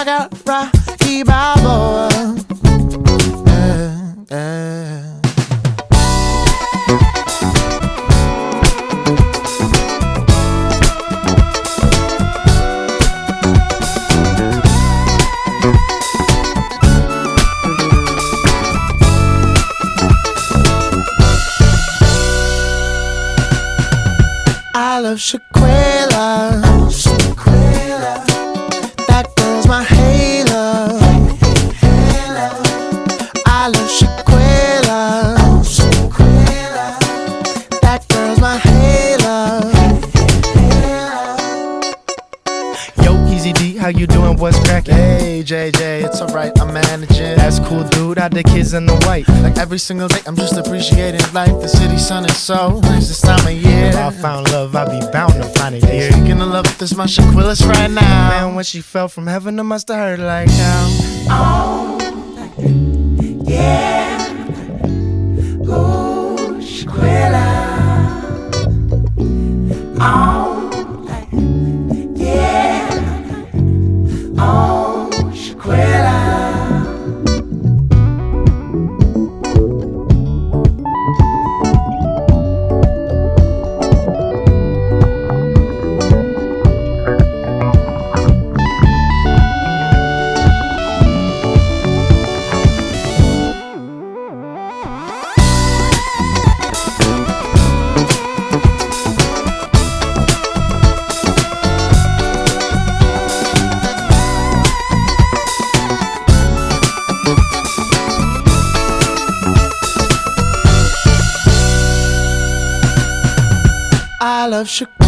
she can Hey JJ, it's alright, I'm managing. That's cool, dude. How the kids and the wife? Like every single day, I'm just appreciating life. The city sun is so nice this time of year. If I found love, I'd be bound to find it Hey, here. speaking of love, this my Shaquillas right now. Man, when she fell from heaven, it must have hurt like how. I love Shaquilla. Kavşık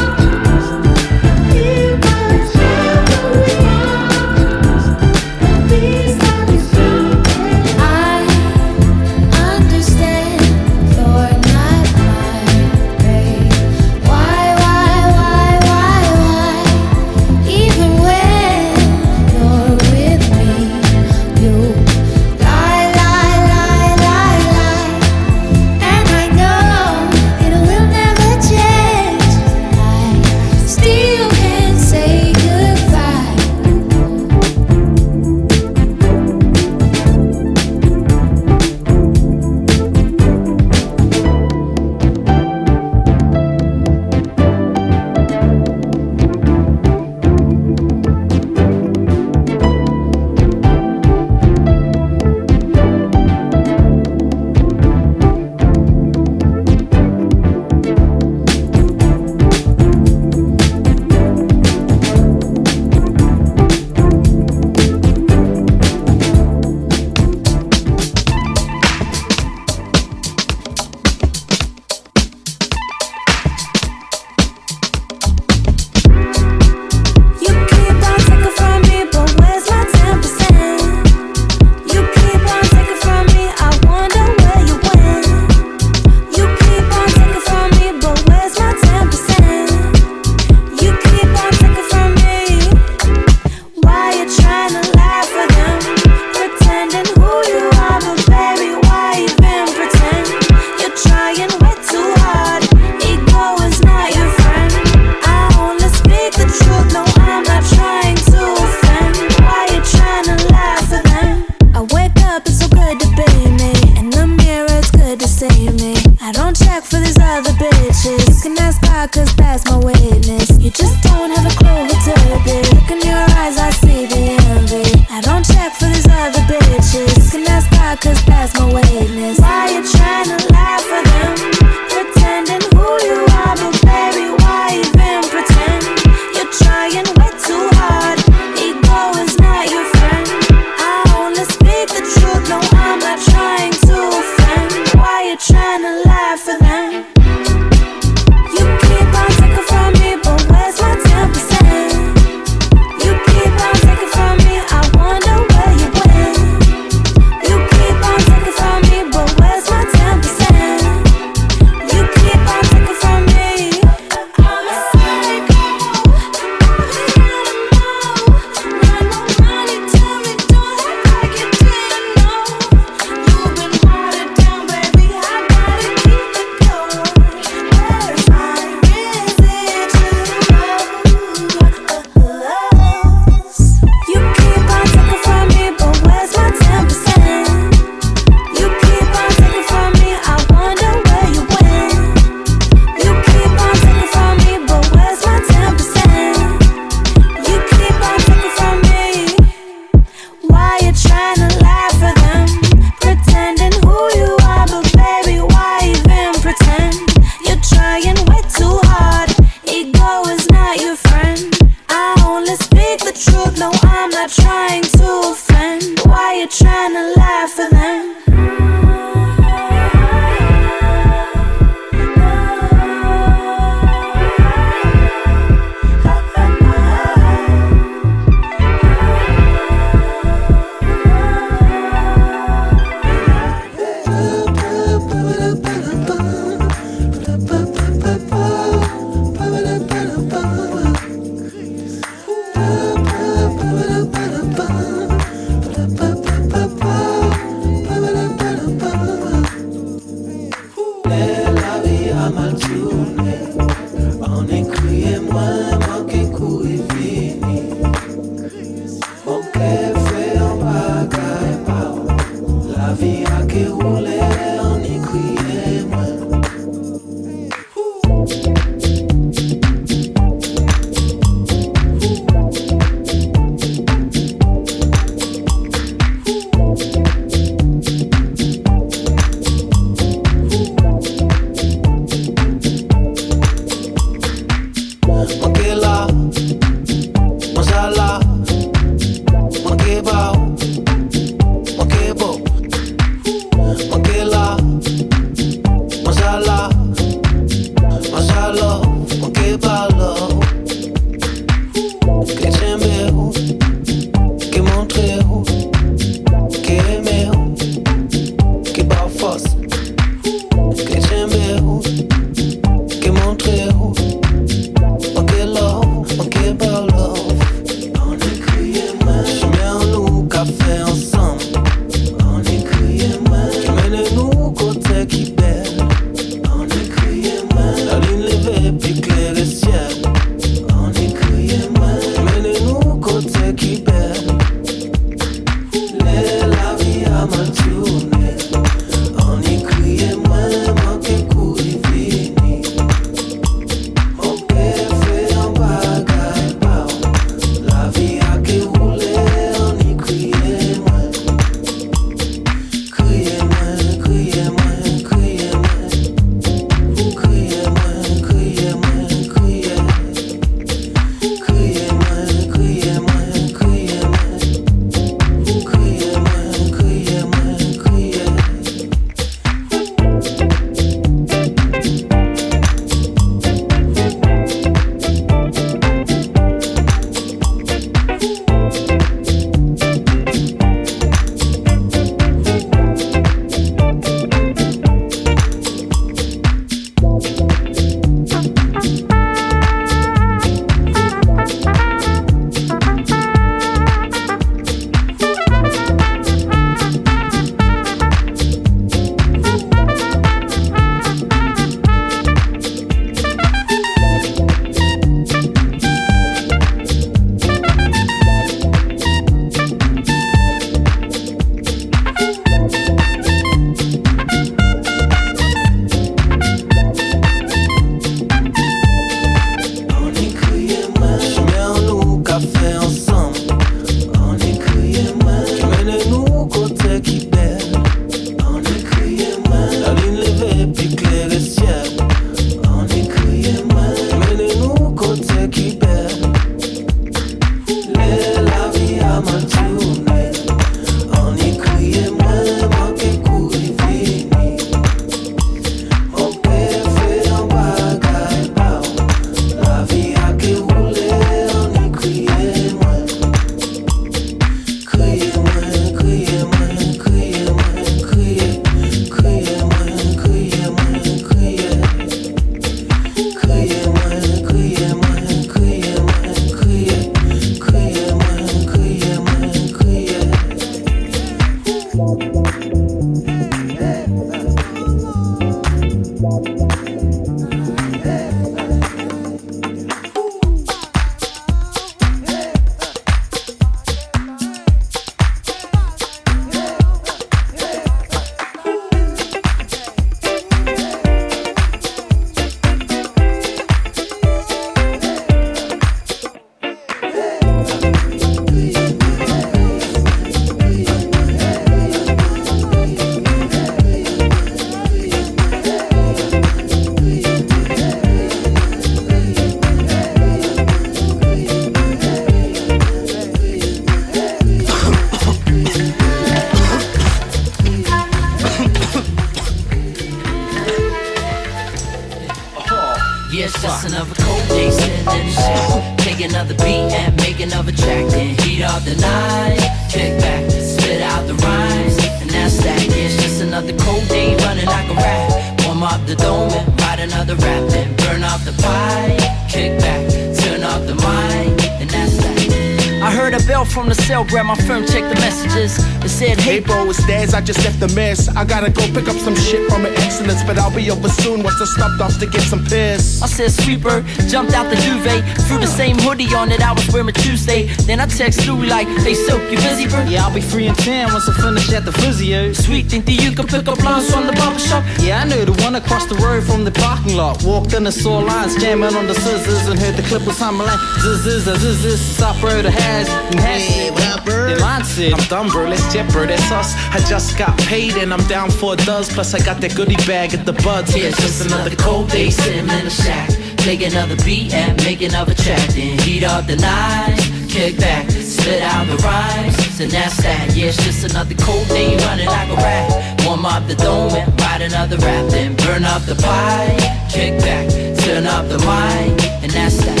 I just left the mess. I gotta go pick up some shit from an excellence, but I'll be over soon once I stopped off to get some piss. I said sweeper, jumped out the duvet, threw the same hoodie on that I was wearing Tuesday. Then I text Louie like, hey Silk, you busy bro? Yeah, I'll be free in 10 once I finish at the physio. Sweet, think that you can pick up lines from the barbershop? Yeah, I know the one across the road from the parking lot. Walked in and saw lines jamming on the scissors and heard the clip was humming like zzz zzz zzz zzz. Stop road has Hey, what up, bro? The line said, I'm done, bro. Let's jet, bro. That's us. I just got paid and I'm down for a does. Plus, I got that goodie bag at the buds. Yeah, just another cold day sitting in the shack. Take another beat and make another track. Then heat up the night, kick back, spit out the rhymes. And that's that. Yeah, it's just another cold day running like a rat. Warm up the dome and write another rap. Then burn up the pie, kick back, turn up the mic. And that's that.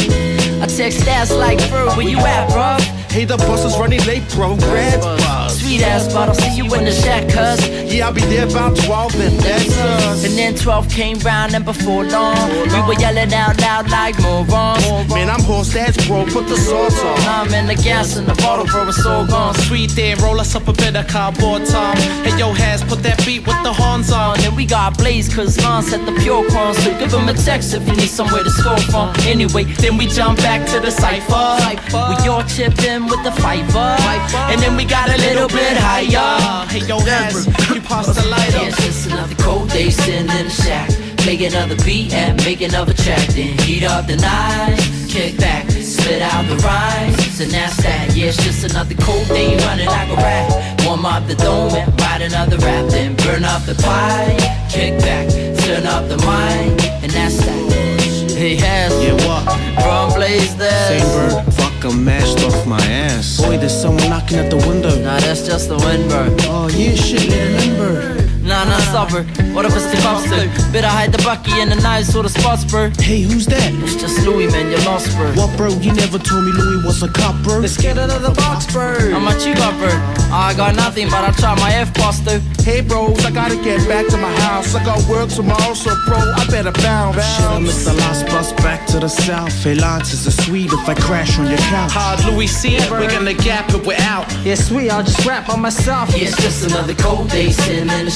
I text ass like, bro, where you at, bro? Hey, the bus is running late, bro. Red bus. Sweet ass, but I'll see you in the shack, cuz. Yeah, I'll be there about 12 and that's us. And then 12 came round and before long, we were yelling out loud like morons. Man, I'm horse ass, bro. Put the sauce on. I'm in the gas in the bottle, bro, it's all gone. Sweet then, roll us up a bit of cardboard, Tom. Hey, yo, has put that beat with the horns on. And we got Blaze, cause Lance at the Pure Corn. So give him a text if you need somewhere to score from. Anyway, then we jump back to the cypher. We all chipped in with the fiver. And then we got a little bit higher. Hey, yo, has, you pass the light Yeah, up. it's just another cold day sitting in the shack. Make another beat and make another track. Then heat up the night, kick back, spit out the rhymes. And that's that. Yeah, it's just another cold day running like a rat. Warm up the dome and write another rap. Then burn up the pie, kick back, turn up the mic. And that's that. Hey, has Yeah, what? Bro, blaze that. Same bird, fuck, I'm mashed off my ass. Boy, there's someone knocking at the window. Nah, that's just the wind, bro. Oh, yeah, shit, remember. Nah, nah, stop her. What if it's the buster? Better hide the bucky in the nice sort of spots, bro. Hey, who's that? It's just Louis, man, you're lost, bro. What, bro? You never told me Louis was a cop, bro. let's get out of the box, bro. How much you got, bro? I got nothing, but I try my F boss, though. Hey, bros, I gotta get back to my house. I got work tomorrow, so bro, I better bounce. Shit, I missed the last bus back to the south. Hey, Lance is a sweet if I crash on your couch. Hard Louis see it, we're gonna gap it, we're out. Yeah, sweet, I'll just rap on myself. Yeah, it's just another cold day sitting in the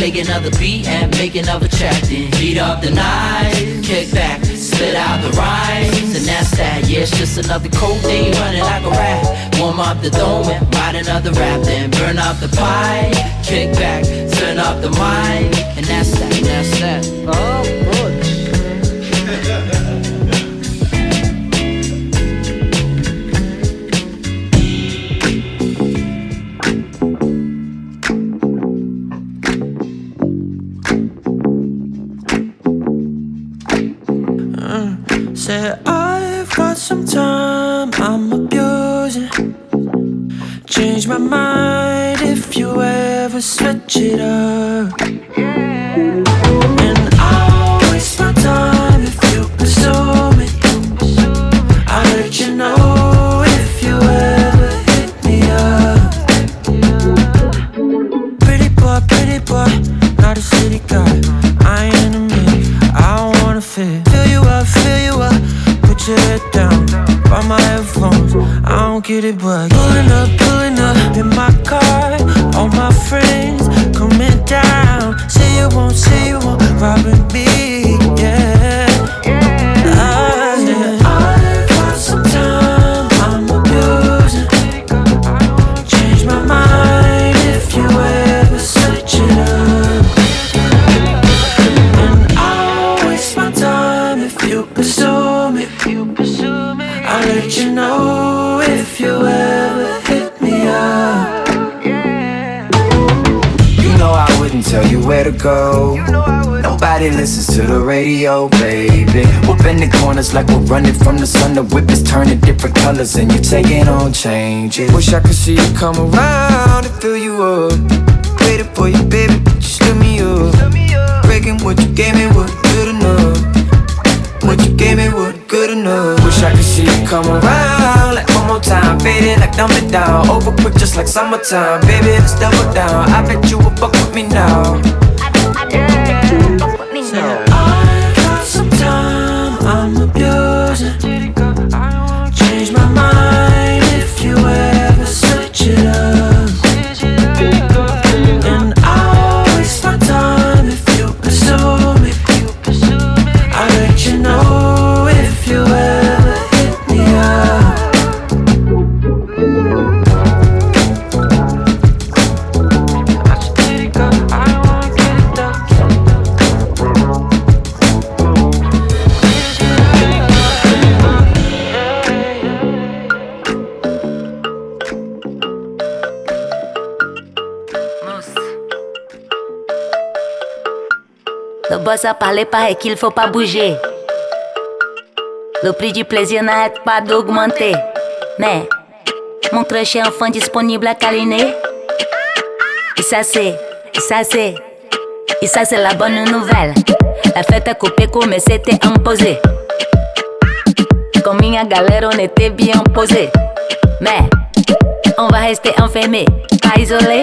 Make another beat and make another track. Then heat up the night, kick back, spit out the rhymes. And that's that. Yeah, it's just another cold day running like a rat. Warm up the dome and write another rap. Then burn up the pie, kick back, turn up the mic. And that's that, that's that. Oh, switch it up. Like we're running from the sun. The whip is turning different colors and you're taking on changes. Wish I could see you come around and fill you up. Waiting for you, baby, but you stood me up. Breaking what you gave me was good enough. What you gave me was good enough. Wish I could see you come around like one more time. Faded like dumb it down. Over quick just like summertime. Baby, let's double down. I bet you will fuck with me now. I Le boss a parlé pareil qu'il faut pas bouger. Le prix du plaisir n'arrête pas d'augmenter. Mais mon très cher enfant disponible à câliner. Et ça c'est, et ça c'est, et ça c'est la bonne nouvelle. La fête a coupé mais c'était imposé. Comme une galère on était bien posé. Mais on va rester enfermé, pas isolé.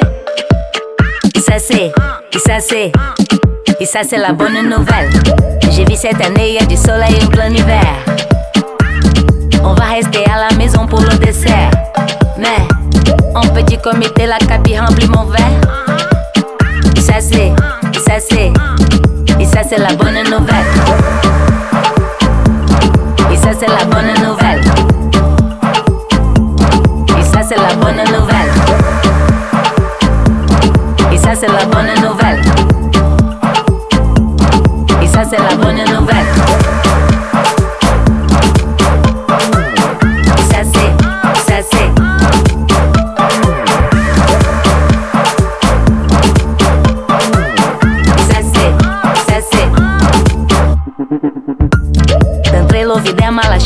Et ça c'est, et ça c'est. Et ça c'est la bonne nouvelle. J'ai vu cette année, y a du soleil en plein hiver. On va rester à la maison pour le dessert. Mais en petit comité, la cabine remplit mon verre. Et ça c'est, et ça c'est, et ça c'est la bonne nouvelle.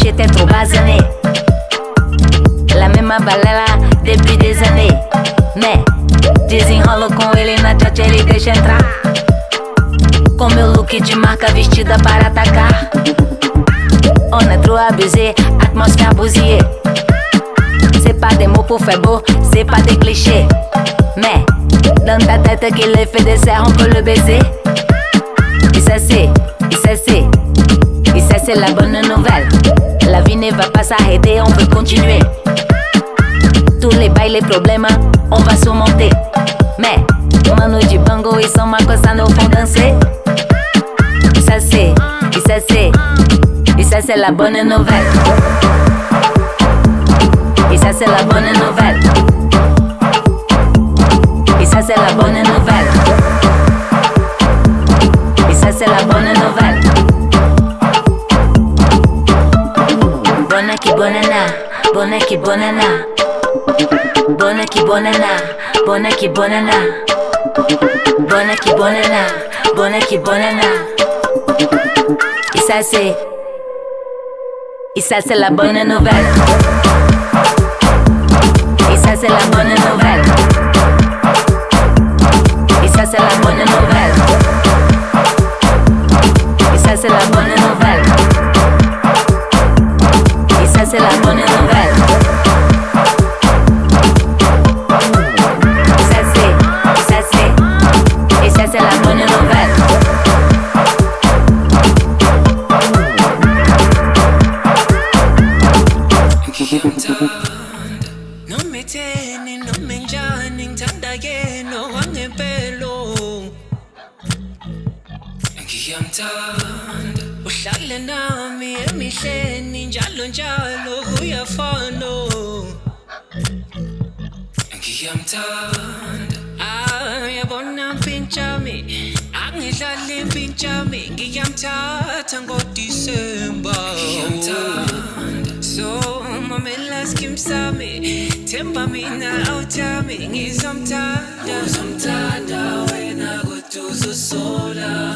Est trop basané. La même balela depuis des années. Mais desenrolo com ele na chat ele deixa entrar. Com meu look de marca vestida para atacar. On a trop abusé, atmosphère bousillée. C'est pas des mots pour faire beau, c'est pas des clichés. Mais dans ta tête qu'il est fait des serres, on peut le baiser. Et ça c'est, et ça c'est, et ça c'est la bonne nouvelle. La vie ne va pas s'arrêter, on peut continuer. Tous les bails, les problèmes, on va surmonter. Mais, mano de bango, ils sont ma costa, nous font danser. Et ça c'est, et ça c'est, et ça c'est la bonne nouvelle. Et ça c'est la bonne nouvelle. Et ça c'est la bonne nouvelle. Et ça c'est la bonne nouvelle. bonana, bonaki bonana. Bonaki bonana, bonaki bonana. Bonaki bonana, bonaki bonana. Y se hace, y se la buena novela. Y se la buena novela. Y se la buena novela. Y se la buena novela. Ngiyamthanda uhlale nami emihleni njalo njalo kuyafana ngiyamthanda. Ah yabona mpintshami? Angidlali mpintshami. Ngiyamthatha ngodisemba. So mamela skim sami. Themba mina awuthami. Ngizomthanda. Uzomthanda wena kodwa uzosola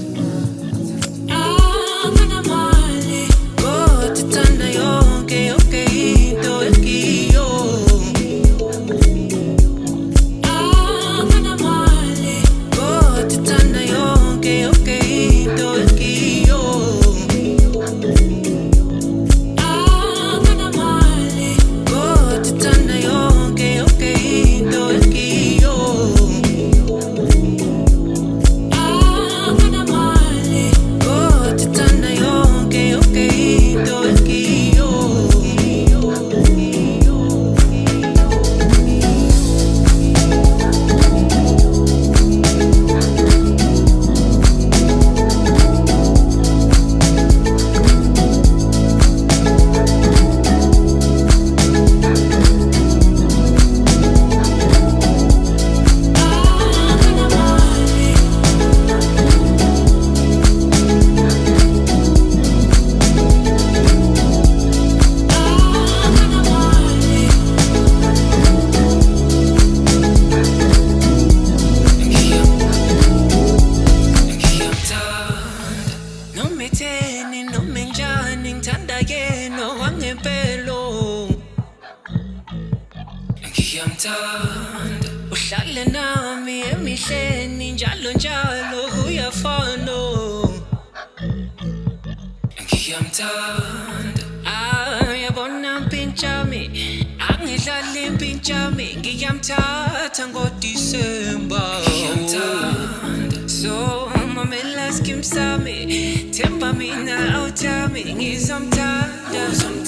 ask him, Sammy. Temper me now, tell me, he's some tada. Some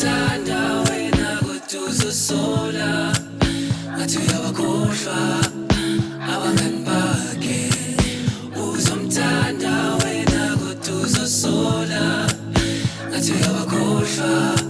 now when I go to the soda. I do have a cold sola athi yabakhohlwa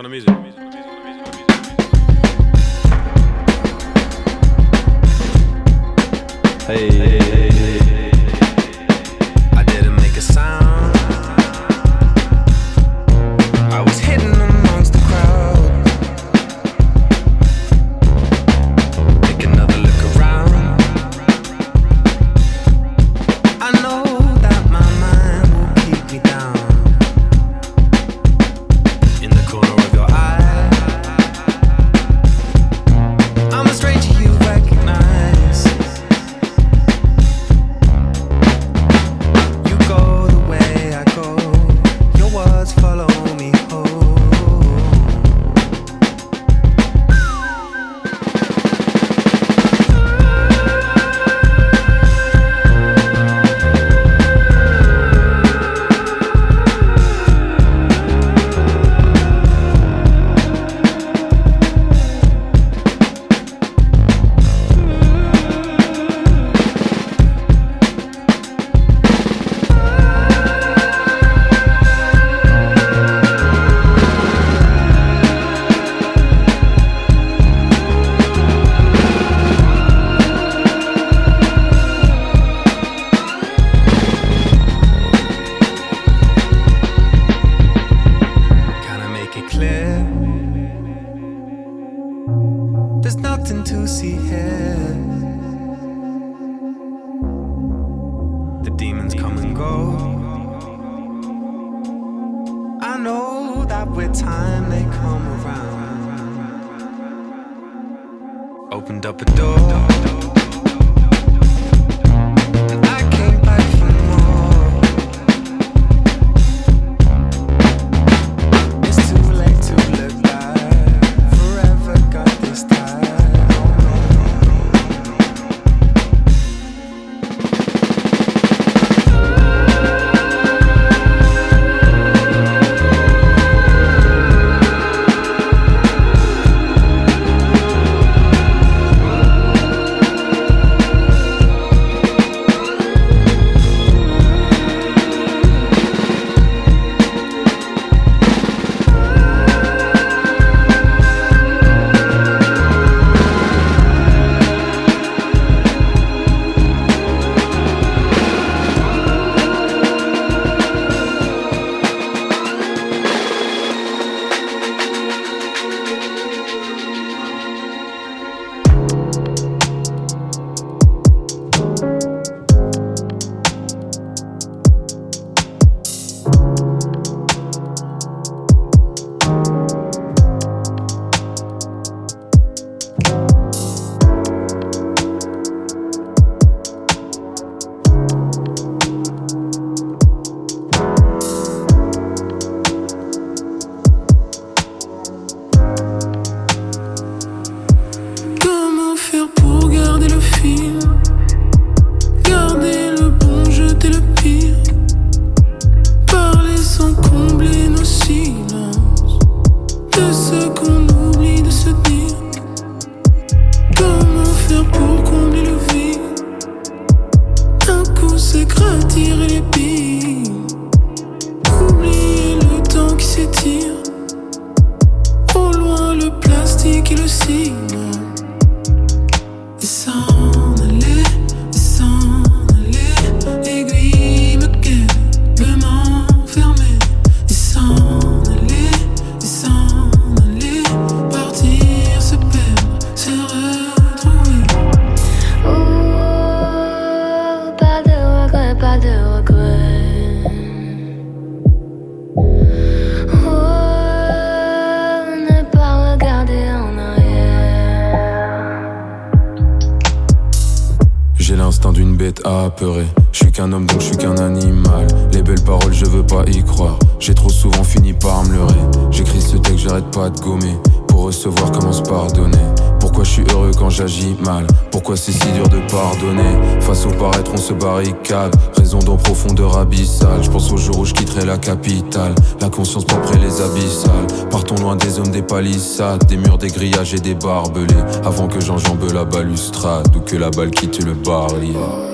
この水水水 La conscience propre et les abyssales. Partons loin des zones des palissades, des murs, des grillages et des barbelés. Avant que j'enjambe la balustrade ou que la balle quitte le barlier.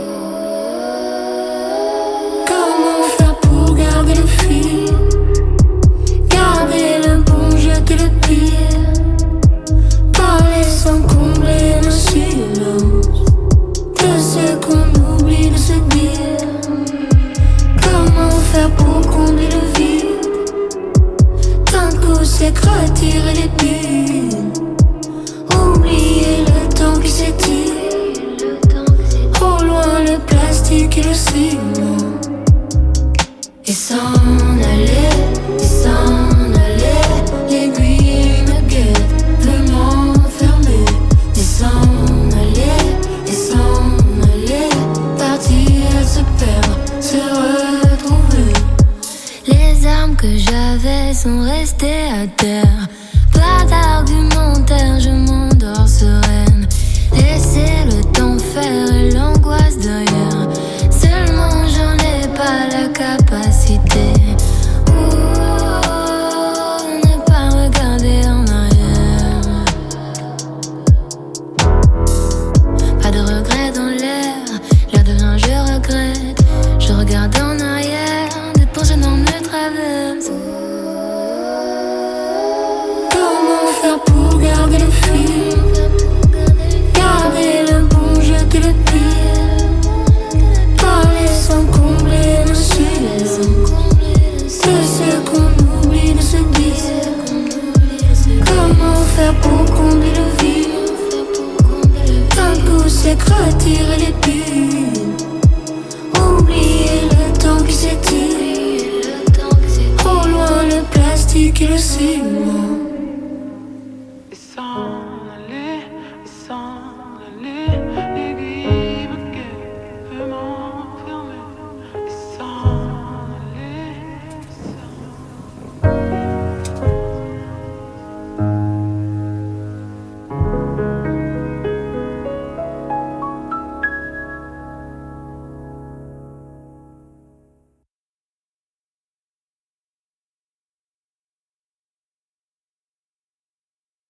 Sont restées à terre.